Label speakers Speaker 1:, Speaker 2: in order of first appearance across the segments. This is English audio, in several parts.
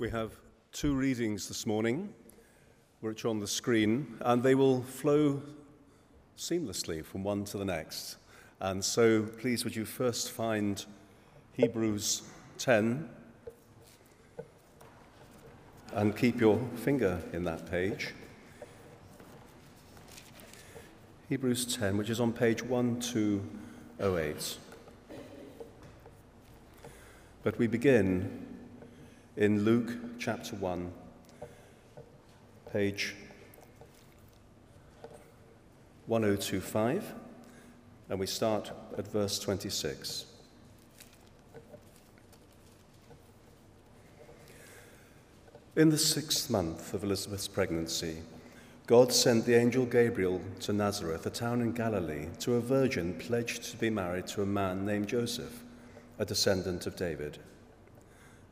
Speaker 1: We have two readings this morning, which are on the screen, and they will flow seamlessly from one to the next. And so, please, would you first find Hebrews 10 and keep your finger in that page. Hebrews 10, which is on page 1208. But we begin in Luke chapter 1, page 1025, and we start at verse 26. In the sixth month of Elizabeth's pregnancy, God sent the angel Gabriel to Nazareth, a town in Galilee, to a virgin pledged to be married to a man named Joseph, a descendant of David.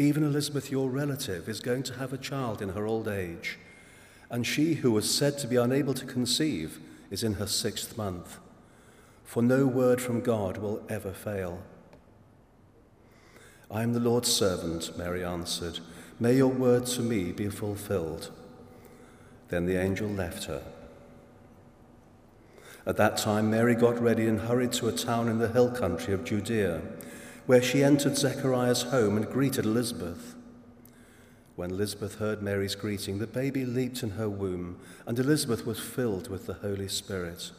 Speaker 1: Even Elizabeth, your relative, is going to have a child in her old age, and she who was said to be unable to conceive is in her sixth month. For no word from God will ever fail. I am the Lord's servant, Mary answered. May your word to me be fulfilled. Then the angel left her. At that time, Mary got ready and hurried to a town in the hill country of Judea where she entered Zechariah's home and greeted Elizabeth. When Elizabeth heard Mary's greeting, the baby leaped in her womb, and Elizabeth was filled with the Holy Spirit.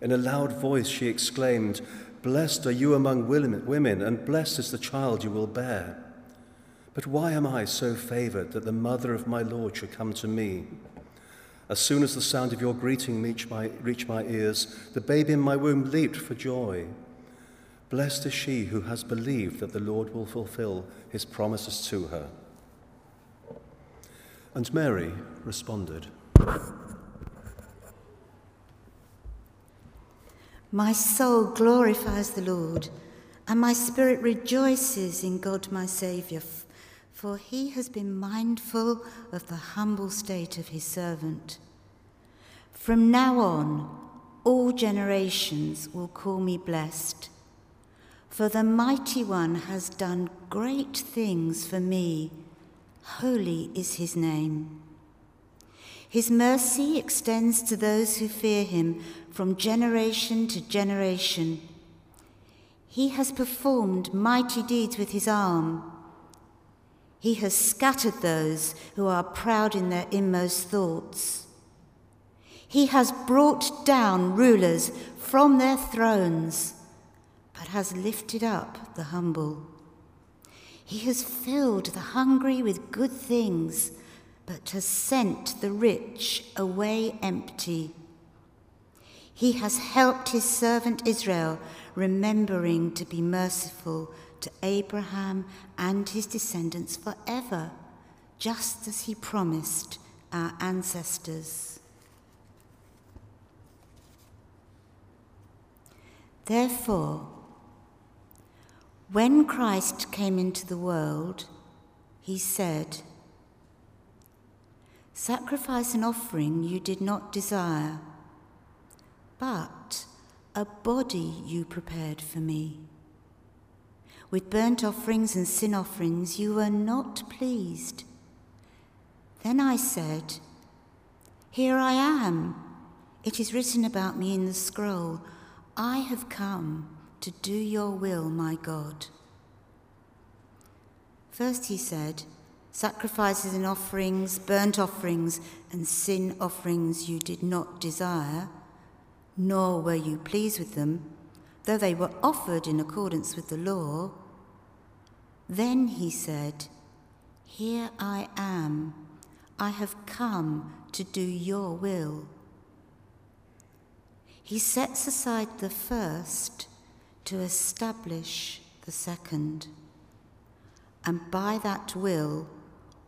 Speaker 1: In a loud voice, she exclaimed, Blessed are you among women, and blessed is the child you will bear. But why am I so favored that the mother of my Lord should come to me? As soon as the sound of your greeting reached my, reached my ears, the baby in my womb leaped for joy. Blessed is she who has believed that the Lord will fulfill his promises to her. And Mary responded
Speaker 2: My soul glorifies the Lord, and my spirit rejoices in God my Saviour, for he has been mindful of the humble state of his servant. From now on, all generations will call me blessed. For the mighty one has done great things for me. Holy is his name. His mercy extends to those who fear him from generation to generation. He has performed mighty deeds with his arm. He has scattered those who are proud in their inmost thoughts. He has brought down rulers from their thrones but has lifted up the humble. He has filled the hungry with good things, but has sent the rich away empty. He has helped his servant Israel, remembering to be merciful to Abraham and his descendants forever, just as he promised our ancestors. Therefore, when Christ came into the world, he said, Sacrifice and offering you did not desire, but a body you prepared for me. With burnt offerings and sin offerings you were not pleased. Then I said, Here I am. It is written about me in the scroll I have come to do your will, my God. First he said, Sacrifices and offerings, burnt offerings, and sin offerings you did not desire, nor were you pleased with them, though they were offered in accordance with the law. Then he said, Here I am. I have come to do your will. He sets aside the first to establish the second. And by that will,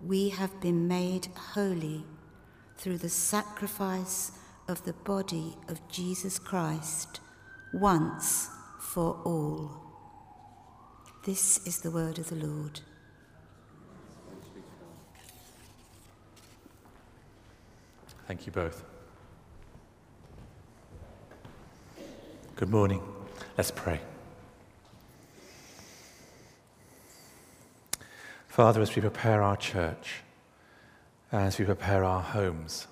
Speaker 2: we have been made holy through the sacrifice of the body of Jesus Christ once for all. This is the word of the Lord.
Speaker 3: Thank you both. Good morning. Let's pray. Father, as we prepare our church, as we prepare our homes,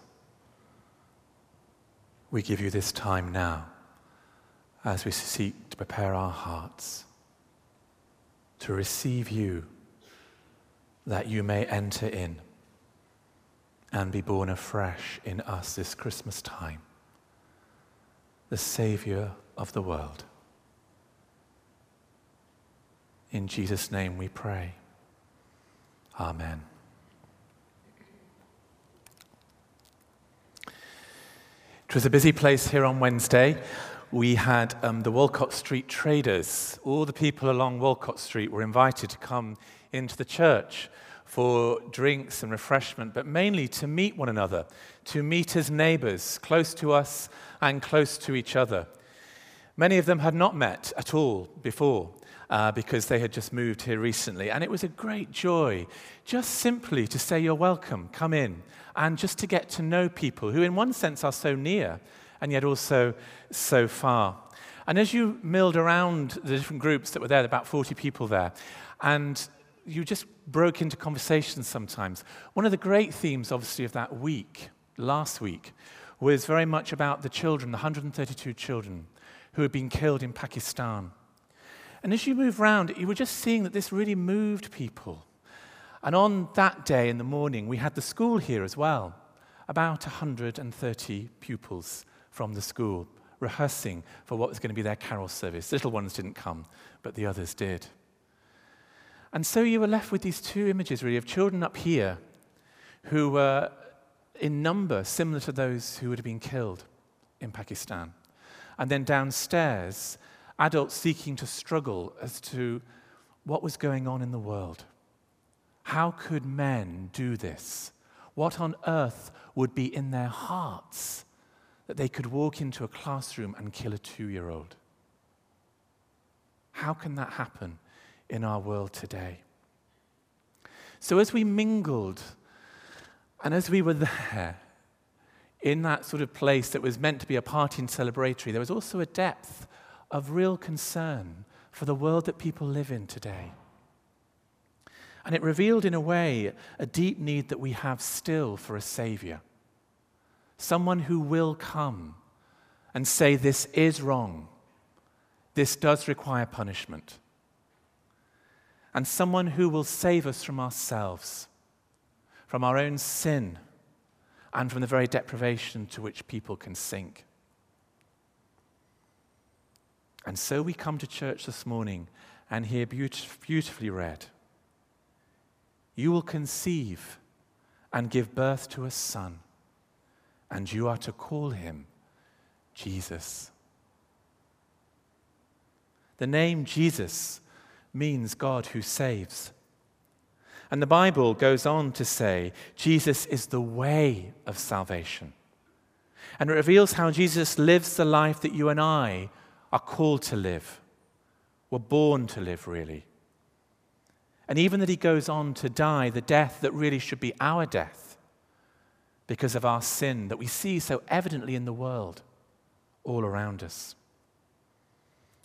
Speaker 3: we give you this time now as we seek to prepare our hearts to receive you, that you may enter in and be born afresh in us this Christmas time, the Saviour of the world. In Jesus' name we pray. Amen. It was a busy place here on Wednesday. We had um, the Walcot Street traders. All the people along Walcot Street were invited to come into the church for drinks and refreshment, but mainly to meet one another, to meet as neighbors, close to us and close to each other. Many of them had not met at all before uh, because they had just moved here recently. And it was a great joy just simply to say, You're welcome, come in, and just to get to know people who, in one sense, are so near and yet also so far. And as you milled around the different groups that were there, about 40 people there, and you just broke into conversations sometimes. One of the great themes, obviously, of that week, last week, was very much about the children, the 132 children who had been killed in Pakistan. And as you move around, you were just seeing that this really moved people. And on that day in the morning, we had the school here as well, about 130 pupils from the school rehearsing for what was going to be their carol service. The Little ones didn't come, but the others did. And so you were left with these two images, really, of children up here who were in number similar to those who would have been killed in Pakistan. And then downstairs, adults seeking to struggle as to what was going on in the world. How could men do this? What on earth would be in their hearts that they could walk into a classroom and kill a two year old? How can that happen in our world today? So, as we mingled and as we were there, in that sort of place that was meant to be a party and celebratory, there was also a depth of real concern for the world that people live in today. And it revealed, in a way, a deep need that we have still for a Savior. Someone who will come and say, This is wrong. This does require punishment. And someone who will save us from ourselves, from our own sin, and from the very deprivation to which people can sink. And so we come to church this morning and hear beautifully read You will conceive and give birth to a son, and you are to call him Jesus. The name Jesus means God who saves. And the Bible goes on to say Jesus is the way of salvation. And it reveals how Jesus lives the life that you and I are called to live, were born to live, really. And even that he goes on to die the death that really should be our death because of our sin that we see so evidently in the world all around us.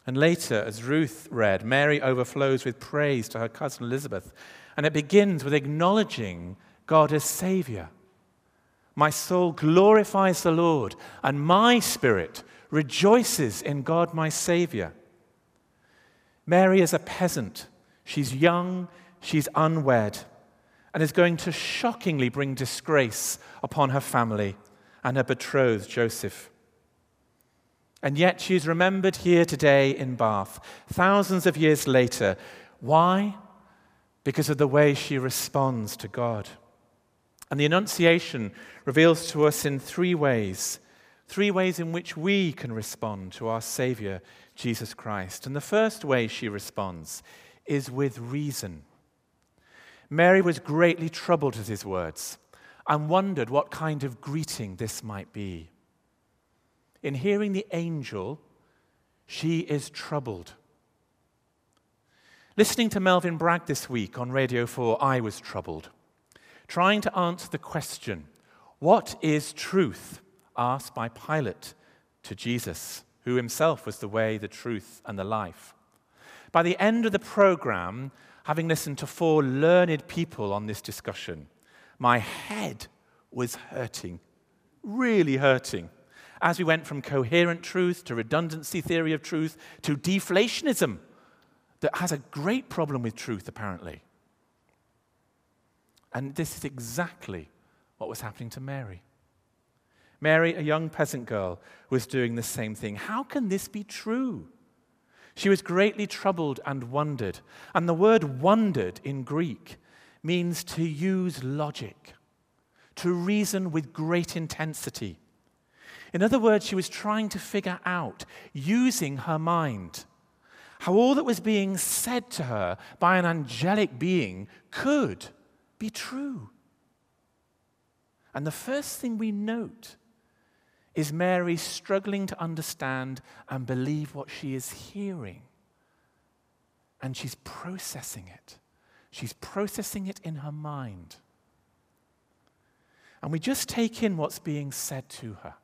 Speaker 3: And later, as Ruth read, Mary overflows with praise to her cousin Elizabeth. And it begins with acknowledging God as Savior. My soul glorifies the Lord, and my spirit rejoices in God my Savior. Mary is a peasant. She's young, she's unwed, and is going to shockingly bring disgrace upon her family and her betrothed, Joseph. And yet she is remembered here today in Bath, thousands of years later. Why? Because of the way she responds to God. And the Annunciation reveals to us in three ways three ways in which we can respond to our Savior, Jesus Christ. And the first way she responds is with reason. Mary was greatly troubled at his words and wondered what kind of greeting this might be. In hearing the angel, she is troubled. Listening to Melvin Bragg this week on Radio 4, I was troubled. Trying to answer the question, What is truth? Asked by Pilate to Jesus, who himself was the way, the truth, and the life. By the end of the program, having listened to four learned people on this discussion, my head was hurting, really hurting, as we went from coherent truth to redundancy theory of truth to deflationism that has a great problem with truth, apparently. And this is exactly what was happening to Mary. Mary, a young peasant girl, was doing the same thing. How can this be true? She was greatly troubled and wondered. And the word wondered in Greek means to use logic, to reason with great intensity. In other words, she was trying to figure out, using her mind, how all that was being said to her by an angelic being could be true. And the first thing we note is Mary struggling to understand and believe what she is hearing. And she's processing it. She's processing it in her mind. And we just take in what's being said to her.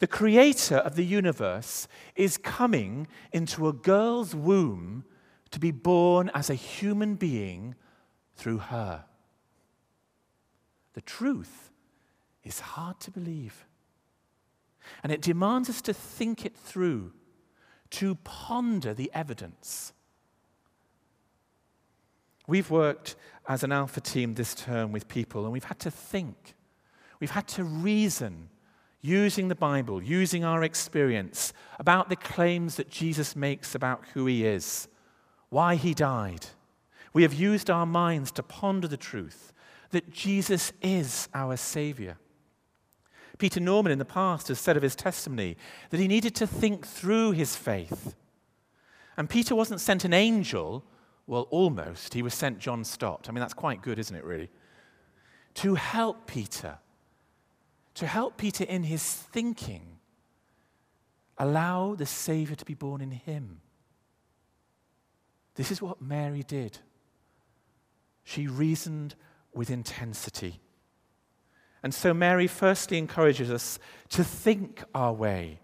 Speaker 3: The creator of the universe is coming into a girl's womb to be born as a human being through her. The truth is hard to believe. And it demands us to think it through, to ponder the evidence. We've worked as an Alpha team this term with people, and we've had to think. We've had to reason using the Bible, using our experience about the claims that Jesus makes about who he is, why he died. We have used our minds to ponder the truth that Jesus is our Savior. Peter Norman in the past has said of his testimony that he needed to think through his faith. And Peter wasn't sent an angel, well, almost. He was sent John Stott. I mean, that's quite good, isn't it, really? To help Peter, to help Peter in his thinking, allow the Savior to be born in him. This is what Mary did. She reasoned with intensity. And so Mary firstly encourages us to think our way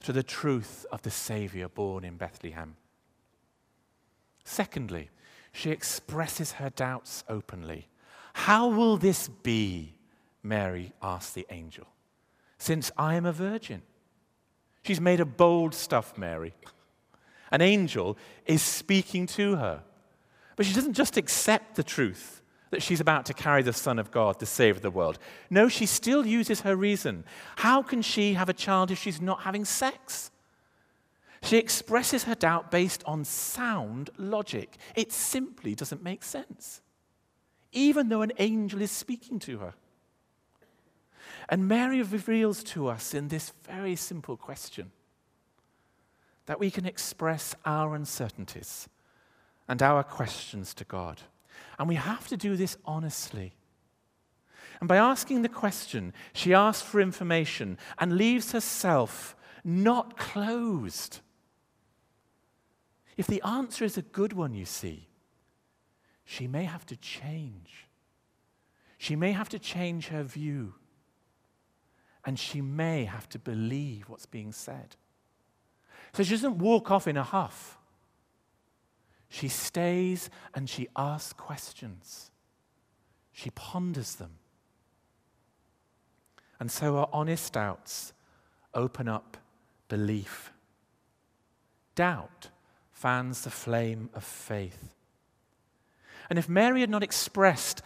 Speaker 3: to the truth of the Savior born in Bethlehem. Secondly, she expresses her doubts openly. How will this be? Mary asked the angel, since I am a virgin. She's made a bold stuff, Mary. An angel is speaking to her. But she doesn't just accept the truth that she's about to carry the Son of God to save the world. No, she still uses her reason. How can she have a child if she's not having sex? She expresses her doubt based on sound logic. It simply doesn't make sense, even though an angel is speaking to her. And Mary reveals to us in this very simple question that we can express our uncertainties and our questions to God. And we have to do this honestly. And by asking the question, she asks for information and leaves herself not closed. If the answer is a good one, you see, she may have to change. She may have to change her view. And she may have to believe what's being said. So she doesn't walk off in a huff. She stays and she asks questions. She ponders them. And so her honest doubts open up belief. Doubt fans the flame of faith. And if Mary had not expressed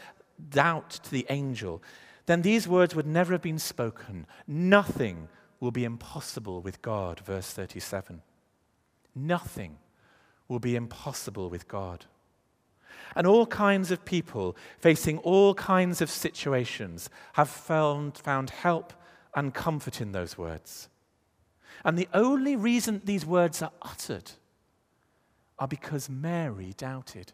Speaker 3: doubt to the angel, then these words would never have been spoken. Nothing will be impossible with God, verse 37. Nothing will be impossible with God. And all kinds of people facing all kinds of situations have found, found help and comfort in those words. And the only reason these words are uttered are because Mary doubted.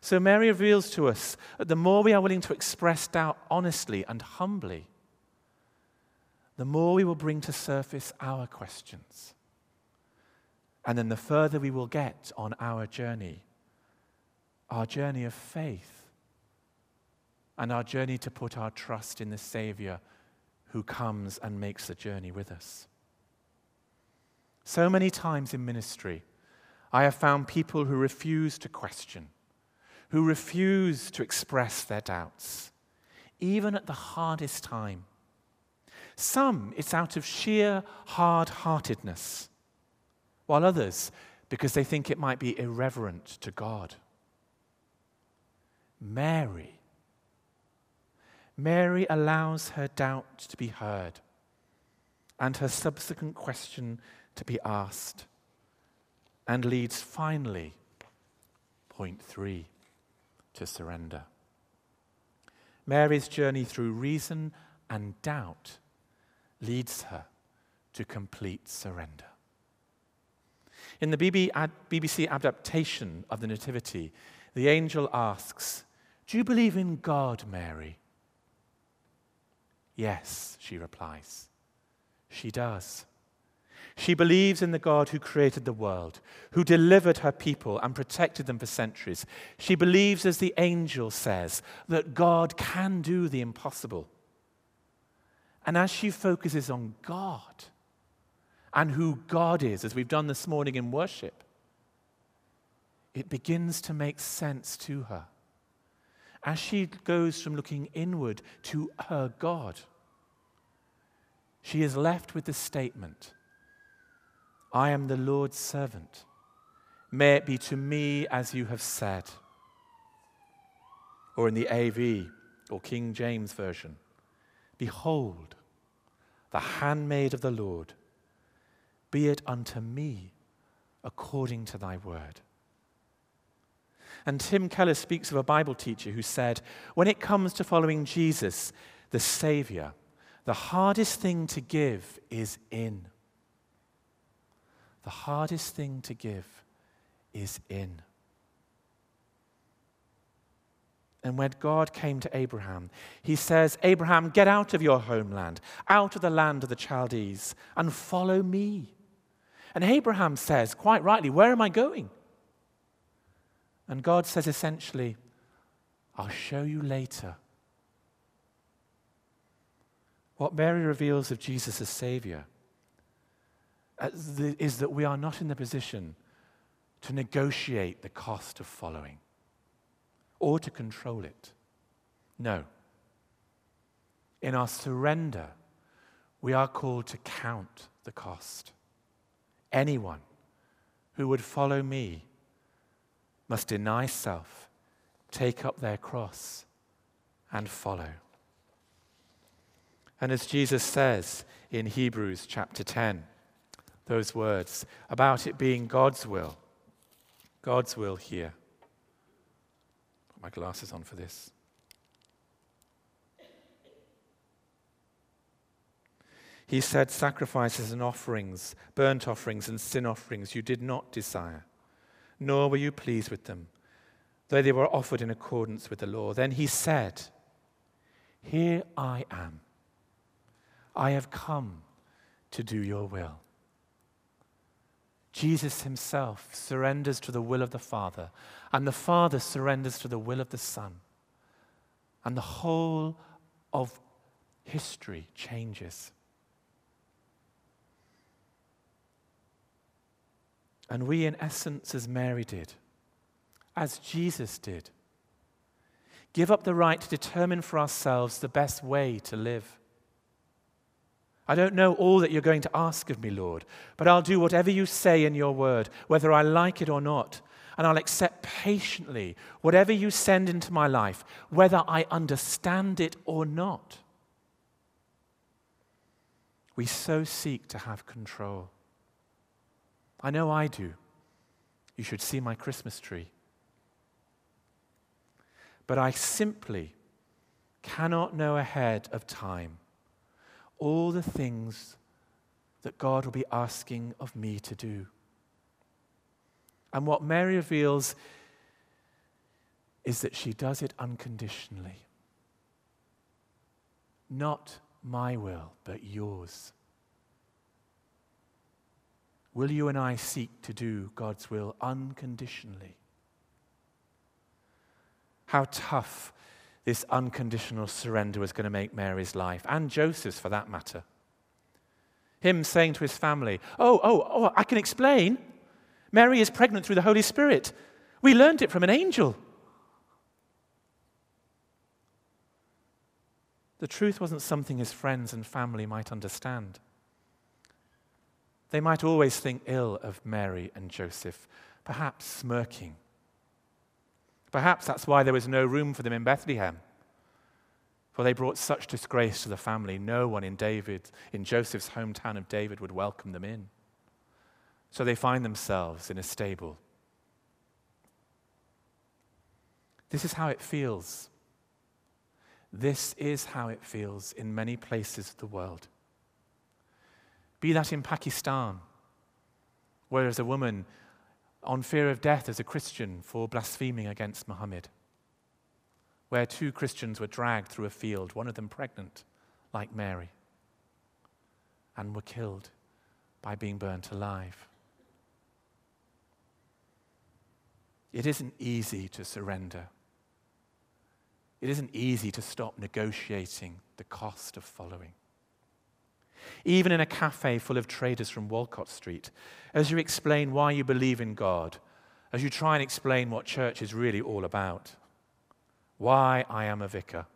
Speaker 3: So Mary reveals to us that the more we are willing to express doubt honestly and humbly, the more we will bring to surface our questions. And then the further we will get on our journey, our journey of faith, and our journey to put our trust in the Savior who comes and makes the journey with us. So many times in ministry, I have found people who refuse to question, who refuse to express their doubts, even at the hardest time. Some, it's out of sheer hard heartedness, while others, because they think it might be irreverent to God. Mary. Mary allows her doubt to be heard and her subsequent question to be asked, and leads finally, point three, to surrender. Mary's journey through reason and doubt leads her to complete surrender. In the BBC adaptation of the Nativity, the angel asks, Do you believe in God, Mary? Yes, she replies. She does. She believes in the God who created the world, who delivered her people and protected them for centuries. She believes, as the angel says, that God can do the impossible. And as she focuses on God and who God is, as we've done this morning in worship, it begins to make sense to her. As she goes from looking inward to her God, she is left with the statement I am the Lord's servant. May it be to me as you have said. Or in the AV or King James Version Behold, the handmaid of the Lord, be it unto me according to thy word. And Tim Keller speaks of a Bible teacher who said, when it comes to following Jesus, the Savior, the hardest thing to give is in. The hardest thing to give is in. And when God came to Abraham, he says, Abraham, get out of your homeland, out of the land of the Chaldees, and follow me. And Abraham says, quite rightly, Where am I going? And God says essentially, I'll show you later. What Mary reveals of Jesus as Savior uh, is that we are not in the position to negotiate the cost of following or to control it. No. In our surrender, we are called to count the cost. Anyone who would follow me must deny self, take up their cross, and follow. And as Jesus says in Hebrews chapter 10, those words about it being God's will, God's will here Put my glasses on for this. He said, Sacrifices and offerings, burnt offerings and sin offerings you did not desire, nor were you pleased with them, though they were offered in accordance with the law. Then he said, Here I am. I have come to do your will. Jesus himself surrenders to the will of the Father, and the Father surrenders to the will of the Son. And the whole of history changes. And we, in essence, as Mary did, as Jesus did, give up the right to determine for ourselves the best way to live. I don't know all that you're going to ask of me, Lord, but I'll do whatever you say in your word, whether I like it or not. And I'll accept patiently whatever you send into my life, whether I understand it or not. We so seek to have control. I know I do. You should see my Christmas tree. But I simply cannot know ahead of time all the things that God will be asking of me to do. And what Mary reveals is that she does it unconditionally. Not my will, but yours. Will you and I seek to do God's will unconditionally? How tough this unconditional surrender was going to make Mary's life, and Joseph's for that matter. Him saying to his family, Oh, oh, oh, I can explain. Mary is pregnant through the Holy Spirit. We learned it from an angel. The truth wasn't something his friends and family might understand. They might always think ill of Mary and Joseph, perhaps smirking. Perhaps that's why there was no room for them in Bethlehem. For they brought such disgrace to the family, no one in David, in Joseph's hometown of David, would welcome them in. So they find themselves in a stable. This is how it feels. This is how it feels in many places of the world. Be that in Pakistan, where there's a woman on fear of death as a Christian for blaspheming against Muhammad, where two Christians were dragged through a field, one of them pregnant, like Mary, and were killed by being burnt alive. It isn't easy to surrender. It isn't easy to stop negotiating the cost of following. Even in a cafe full of traders from Walcot Street, as you explain why you believe in God, as you try and explain what church is really all about, why I am a vicar.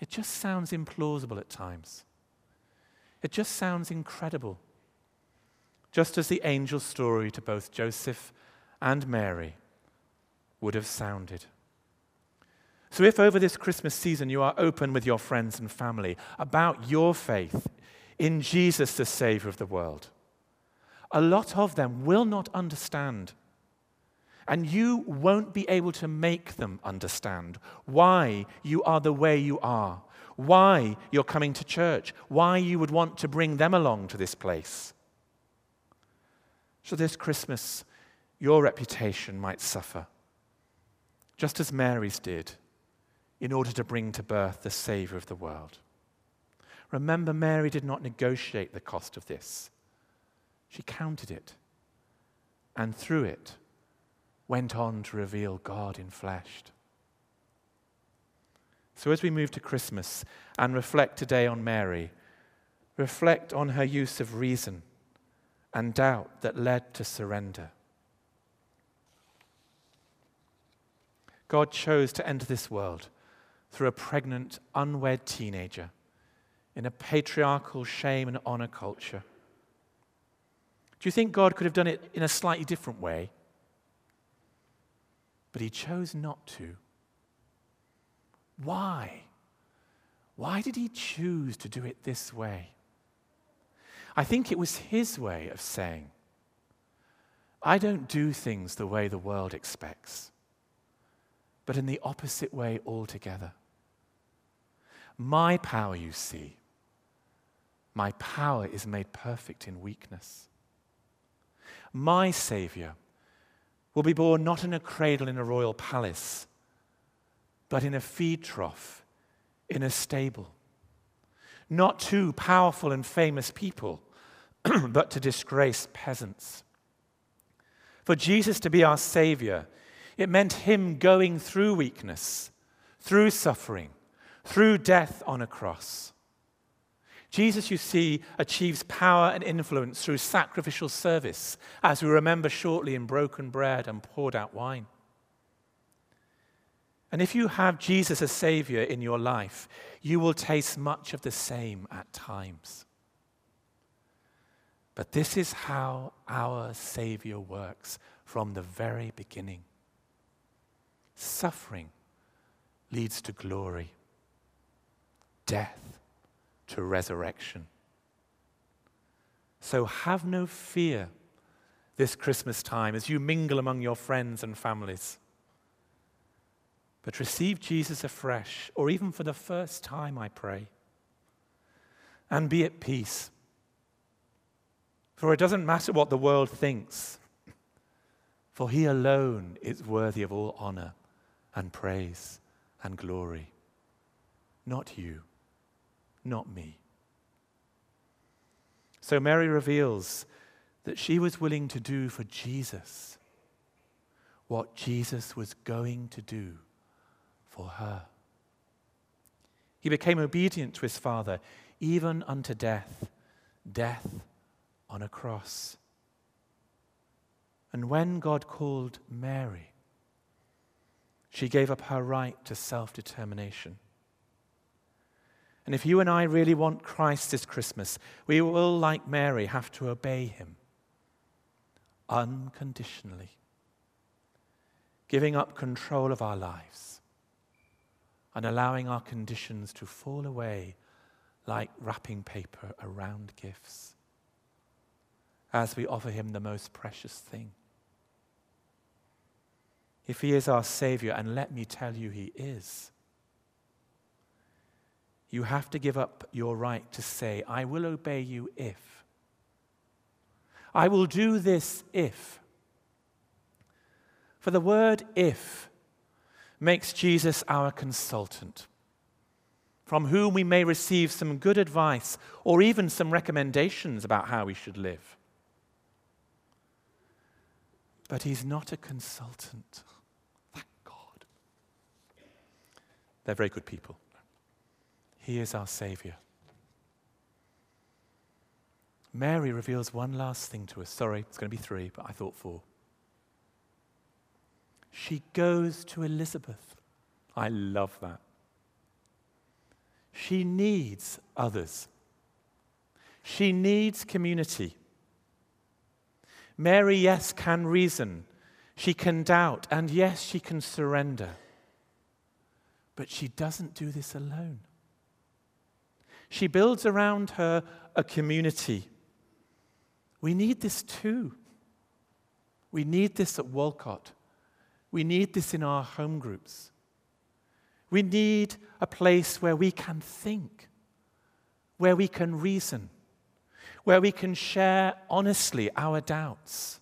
Speaker 3: It just sounds implausible at times. It just sounds incredible. Just as the angel story to both Joseph and Mary would have sounded. So, if over this Christmas season you are open with your friends and family about your faith in Jesus, the Savior of the world, a lot of them will not understand. And you won't be able to make them understand why you are the way you are, why you're coming to church, why you would want to bring them along to this place. So, this Christmas, your reputation might suffer, just as Mary's did in order to bring to birth the Savior of the world. Remember, Mary did not negotiate the cost of this, she counted it, and through it went on to reveal God in flesh. So, as we move to Christmas and reflect today on Mary, reflect on her use of reason and doubt that led to surrender. God chose to enter this world through a pregnant, unwed teenager in a patriarchal shame and honor culture. Do you think God could have done it in a slightly different way? But he chose not to. Why? Why did he choose to do it this way? I think it was his way of saying, I don't do things the way the world expects, but in the opposite way altogether. My power, you see, my power is made perfect in weakness. My Savior will be born not in a cradle in a royal palace, but in a feed trough, in a stable. Not to powerful and famous people, but to disgraced peasants. For Jesus to be our Savior, it meant Him going through weakness, through suffering, through death on a cross. Jesus, you see, achieves power and influence through sacrificial service, as we remember shortly in broken bread and poured out wine. And if you have Jesus as Savior in your life, you will taste much of the same at times. But this is how our Savior works from the very beginning. Suffering leads to glory, death to resurrection. So have no fear this Christmas time as you mingle among your friends and families. But receive Jesus afresh, or even for the first time, I pray. And be at peace. For it doesn't matter what the world thinks, for he alone is worthy of all honor and praise and glory. Not you, not me. So Mary reveals that she was willing to do for Jesus what Jesus was going to do for her. He became obedient to his Father, even unto death, death on a cross. And when God called Mary, she gave up her right to self determination. And if you and I really want Christ this Christmas, we will, like Mary, have to obey him unconditionally, giving up control of our lives and allowing our conditions to fall away like wrapping paper around gifts as we offer him the most precious thing. If he is our Savior, and let me tell you, he is, you have to give up your right to say, I will obey you if. I will do this if. For the word if makes Jesus our consultant, from whom we may receive some good advice or even some recommendations about how we should live. But he's not a consultant. Thank God. They're very good people. He is our Savior. Mary reveals one last thing to us. Sorry, it's going to be three, but I thought four. She goes to Elizabeth. I love that. She needs others. She needs community. Mary, yes, can reason. She can doubt. And yes, she can surrender. But she doesn't do this alone. She builds around her a community. We need this too. We need this at Walcot. We need this in our home groups. We need a place where we can think, where we can reason, where we can share honestly our doubts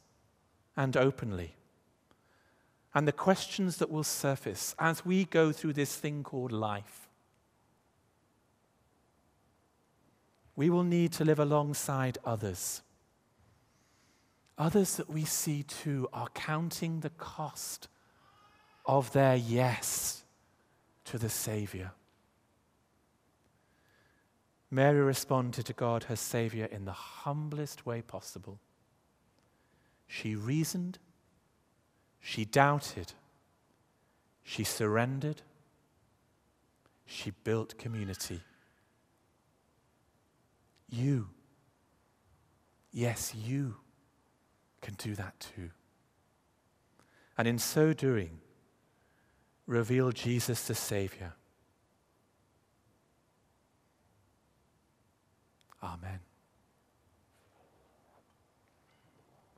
Speaker 3: and openly. And the questions that will surface as we go through this thing called life. We will need to live alongside others. Others that we see too are counting the cost of their yes to the Savior. Mary responded to God, her Savior, in the humblest way possible. She reasoned, she doubted, she surrendered, she built community. You, yes, you can do that too. And in so doing, reveal Jesus the Savior. Amen.